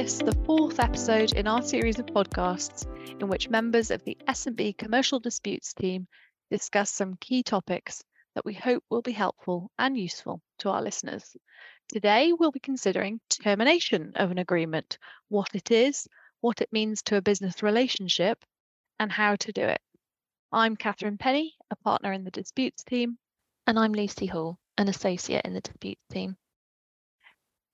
this, the fourth episode in our series of podcasts in which members of the S&B Commercial Disputes team discuss some key topics that we hope will be helpful and useful to our listeners. Today, we'll be considering termination of an agreement, what it is, what it means to a business relationship, and how to do it. I'm Catherine Penny, a partner in the disputes team. And I'm Lucy Hall, an associate in the disputes team.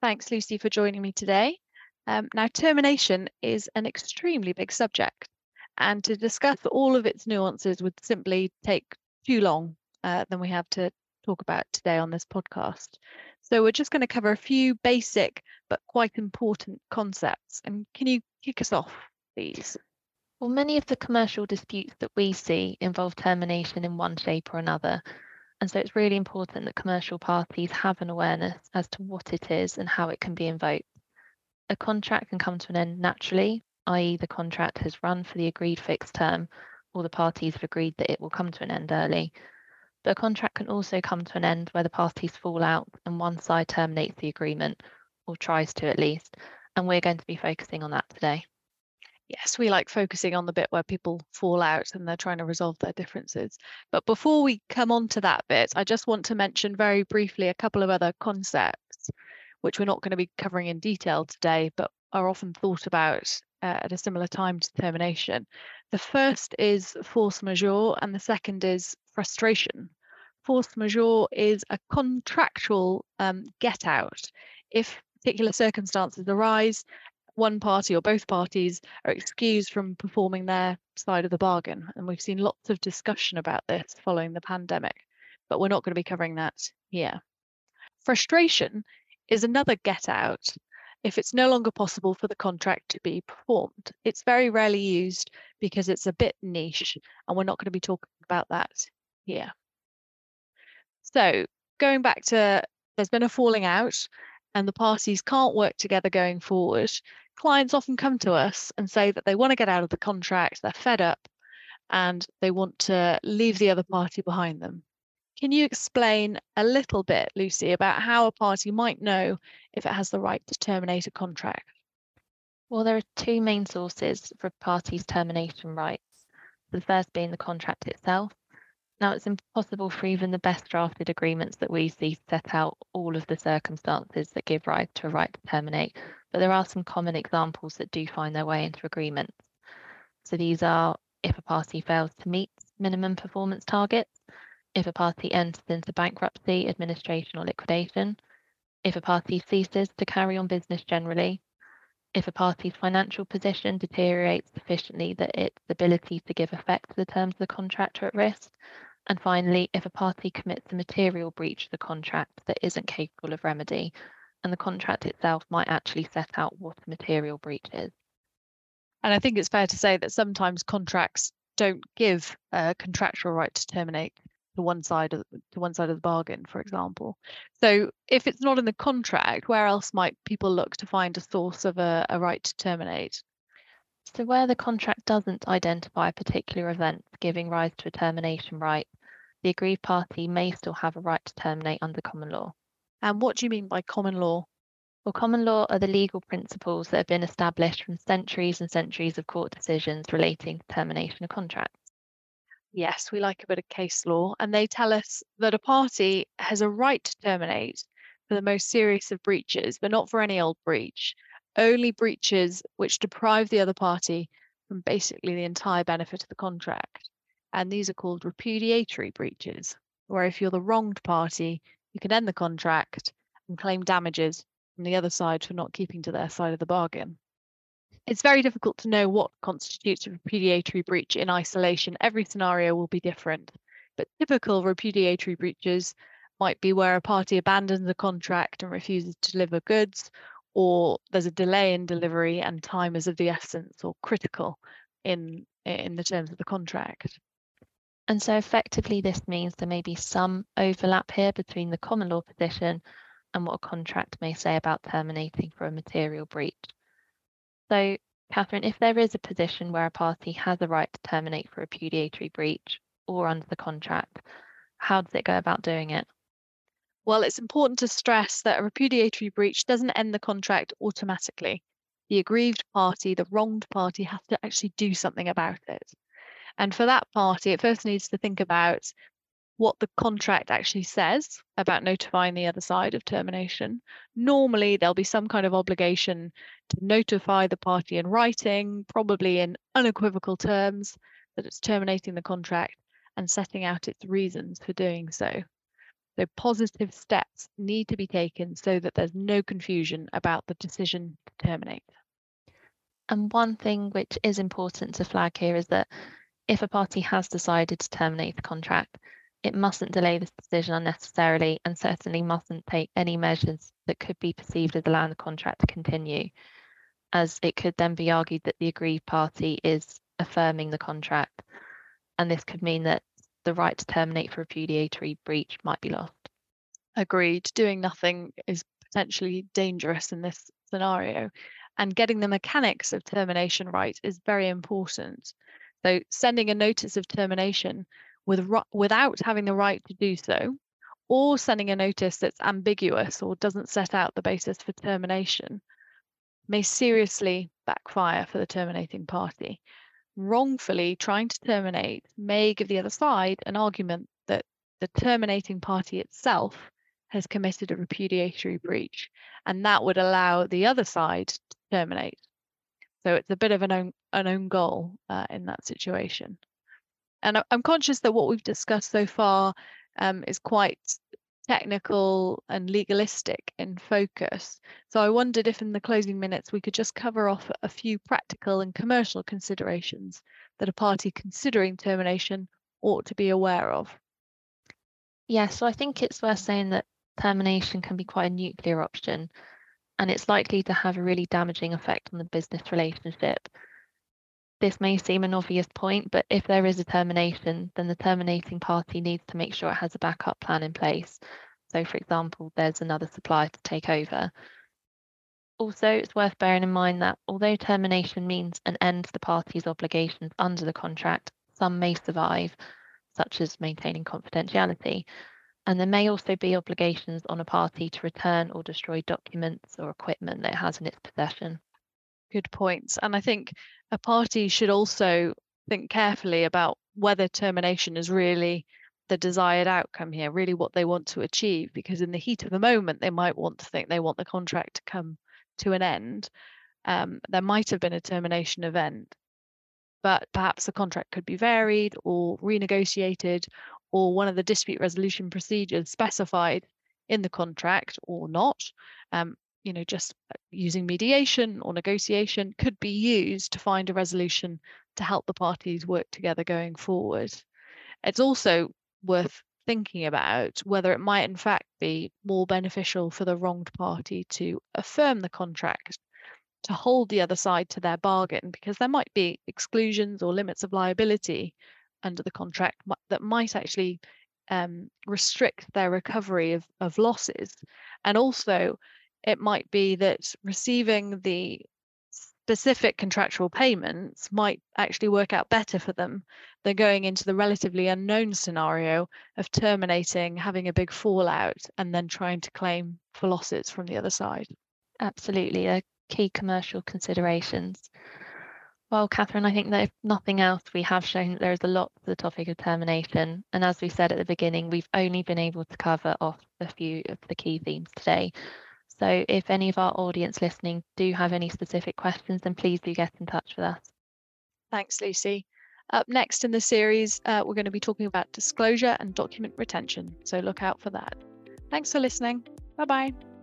Thanks, Lucy, for joining me today. Um, now, termination is an extremely big subject, and to discuss all of its nuances would simply take too long uh, than we have to talk about today on this podcast. So, we're just going to cover a few basic but quite important concepts. And can you kick us off, please? Well, many of the commercial disputes that we see involve termination in one shape or another, and so it's really important that commercial parties have an awareness as to what it is and how it can be invoked. A contract can come to an end naturally, i.e., the contract has run for the agreed fixed term, or the parties have agreed that it will come to an end early. But a contract can also come to an end where the parties fall out and one side terminates the agreement, or tries to at least, and we're going to be focusing on that today yes, we like focusing on the bit where people fall out and they're trying to resolve their differences. But before we come on to that bit, I just want to mention very briefly a couple of other concepts, which we're not going to be covering in detail today, but are often thought about uh, at a similar time to termination. The first is force majeure, and the second is frustration. Force majeure is a contractual um, get out. If particular circumstances arise one party or both parties are excused from performing their side of the bargain. And we've seen lots of discussion about this following the pandemic, but we're not going to be covering that here. Frustration is another get out if it's no longer possible for the contract to be performed. It's very rarely used because it's a bit niche, and we're not going to be talking about that here. So, going back to there's been a falling out and the parties can't work together going forward, clients often come to us and say that they want to get out of the contract, they're fed up, and they want to leave the other party behind them. Can you explain a little bit, Lucy, about how a party might know if it has the right to terminate a contract? Well, there are two main sources for a party's termination rights. The first being the contract itself. Now, it's impossible for even the best drafted agreements that we see to set out all of the circumstances that give rise to a right to terminate, but there are some common examples that do find their way into agreements. So these are if a party fails to meet minimum performance targets, if a party enters into bankruptcy, administration, or liquidation, if a party ceases to carry on business generally, if a party's financial position deteriorates sufficiently that its ability to give effect to the terms of the contract are at risk, and finally, if a party commits a material breach of the contract that isn't capable of remedy, and the contract itself might actually set out what a material breach is. And I think it's fair to say that sometimes contracts don't give a contractual right to terminate to one side of to one side of the bargain, for example. So if it's not in the contract, where else might people look to find a source of a, a right to terminate? So where the contract doesn't identify a particular event giving rise to a termination right, the aggrieved party may still have a right to terminate under common law. And what do you mean by common law? Well, common law are the legal principles that have been established from centuries and centuries of court decisions relating to termination of contracts. Yes, we like a bit of case law, and they tell us that a party has a right to terminate for the most serious of breaches, but not for any old breach. Only breaches which deprive the other party from basically the entire benefit of the contract. And these are called repudiatory breaches, where if you're the wronged party, you can end the contract and claim damages from the other side for not keeping to their side of the bargain. It's very difficult to know what constitutes a repudiatory breach in isolation. Every scenario will be different, but typical repudiatory breaches might be where a party abandons the contract and refuses to deliver goods, or there's a delay in delivery and time is of the essence or critical in in the terms of the contract. And so effectively, this means there may be some overlap here between the common law position and what a contract may say about terminating for a material breach. So, Catherine, if there is a position where a party has a right to terminate for repudiatory breach or under the contract, how does it go about doing it? Well, it's important to stress that a repudiatory breach doesn't end the contract automatically. the aggrieved party, the wronged party, has to actually do something about it. And for that party, it first needs to think about what the contract actually says about notifying the other side of termination. Normally, there'll be some kind of obligation to notify the party in writing, probably in unequivocal terms, that it's terminating the contract and setting out its reasons for doing so. So, positive steps need to be taken so that there's no confusion about the decision to terminate. And one thing which is important to flag here is that if a party has decided to terminate the contract, it mustn't delay this decision unnecessarily and certainly mustn't take any measures that could be perceived as allowing the contract to continue, as it could then be argued that the aggrieved party is affirming the contract. And this could mean that the right to terminate for repudiatory breach might be lost. Agreed. Doing nothing is potentially dangerous in this scenario. And getting the mechanics of termination right is very important. So, sending a notice of termination with, without having the right to do so, or sending a notice that's ambiguous or doesn't set out the basis for termination, may seriously backfire for the terminating party. Wrongfully trying to terminate may give the other side an argument that the terminating party itself has committed a repudiatory breach, and that would allow the other side to terminate. So it's a bit of an own, an own goal uh, in that situation and I'm conscious that what we've discussed so far um, is quite technical and legalistic in focus. So I wondered if in the closing minutes we could just cover off a few practical and commercial considerations that a party considering termination ought to be aware of. Yeah, so I think it's worth saying that termination can be quite a nuclear option and it's likely to have a really damaging effect on the business relationship this may seem an obvious point, but if there is a termination, then the terminating party needs to make sure it has a backup plan in place. So, for example, there's another supplier to take over. Also, it's worth bearing in mind that although termination means an end to the party's obligations under the contract, some may survive, such as maintaining confidentiality. And there may also be obligations on a party to return or destroy documents or equipment that it has in its possession. Good points. And I think a party should also think carefully about whether termination is really the desired outcome here, really what they want to achieve. Because in the heat of the moment, they might want to think they want the contract to come to an end. Um, there might have been a termination event, but perhaps the contract could be varied or renegotiated, or one of the dispute resolution procedures specified in the contract or not. Um, you know, just uh, using mediation or negotiation could be used to find a resolution to help the parties work together going forward. It's also worth thinking about whether it might, in fact, be more beneficial for the wronged party to affirm the contract, to hold the other side to their bargain, because there might be exclusions or limits of liability under the contract that might actually um, restrict their recovery of, of losses. And also, it might be that receiving the specific contractual payments might actually work out better for them than going into the relatively unknown scenario of terminating, having a big fallout, and then trying to claim for losses from the other side. Absolutely, a key commercial considerations. Well, Catherine, I think that if nothing else, we have shown that there is a lot to the topic of termination. And as we said at the beginning, we've only been able to cover off a few of the key themes today. So if any of our audience listening do have any specific questions, then please do get in touch with us. Thanks, Lucy. Up next in the series, uh, we're going to be talking about disclosure and document retention, so look out for that. Thanks for listening. Bye bye.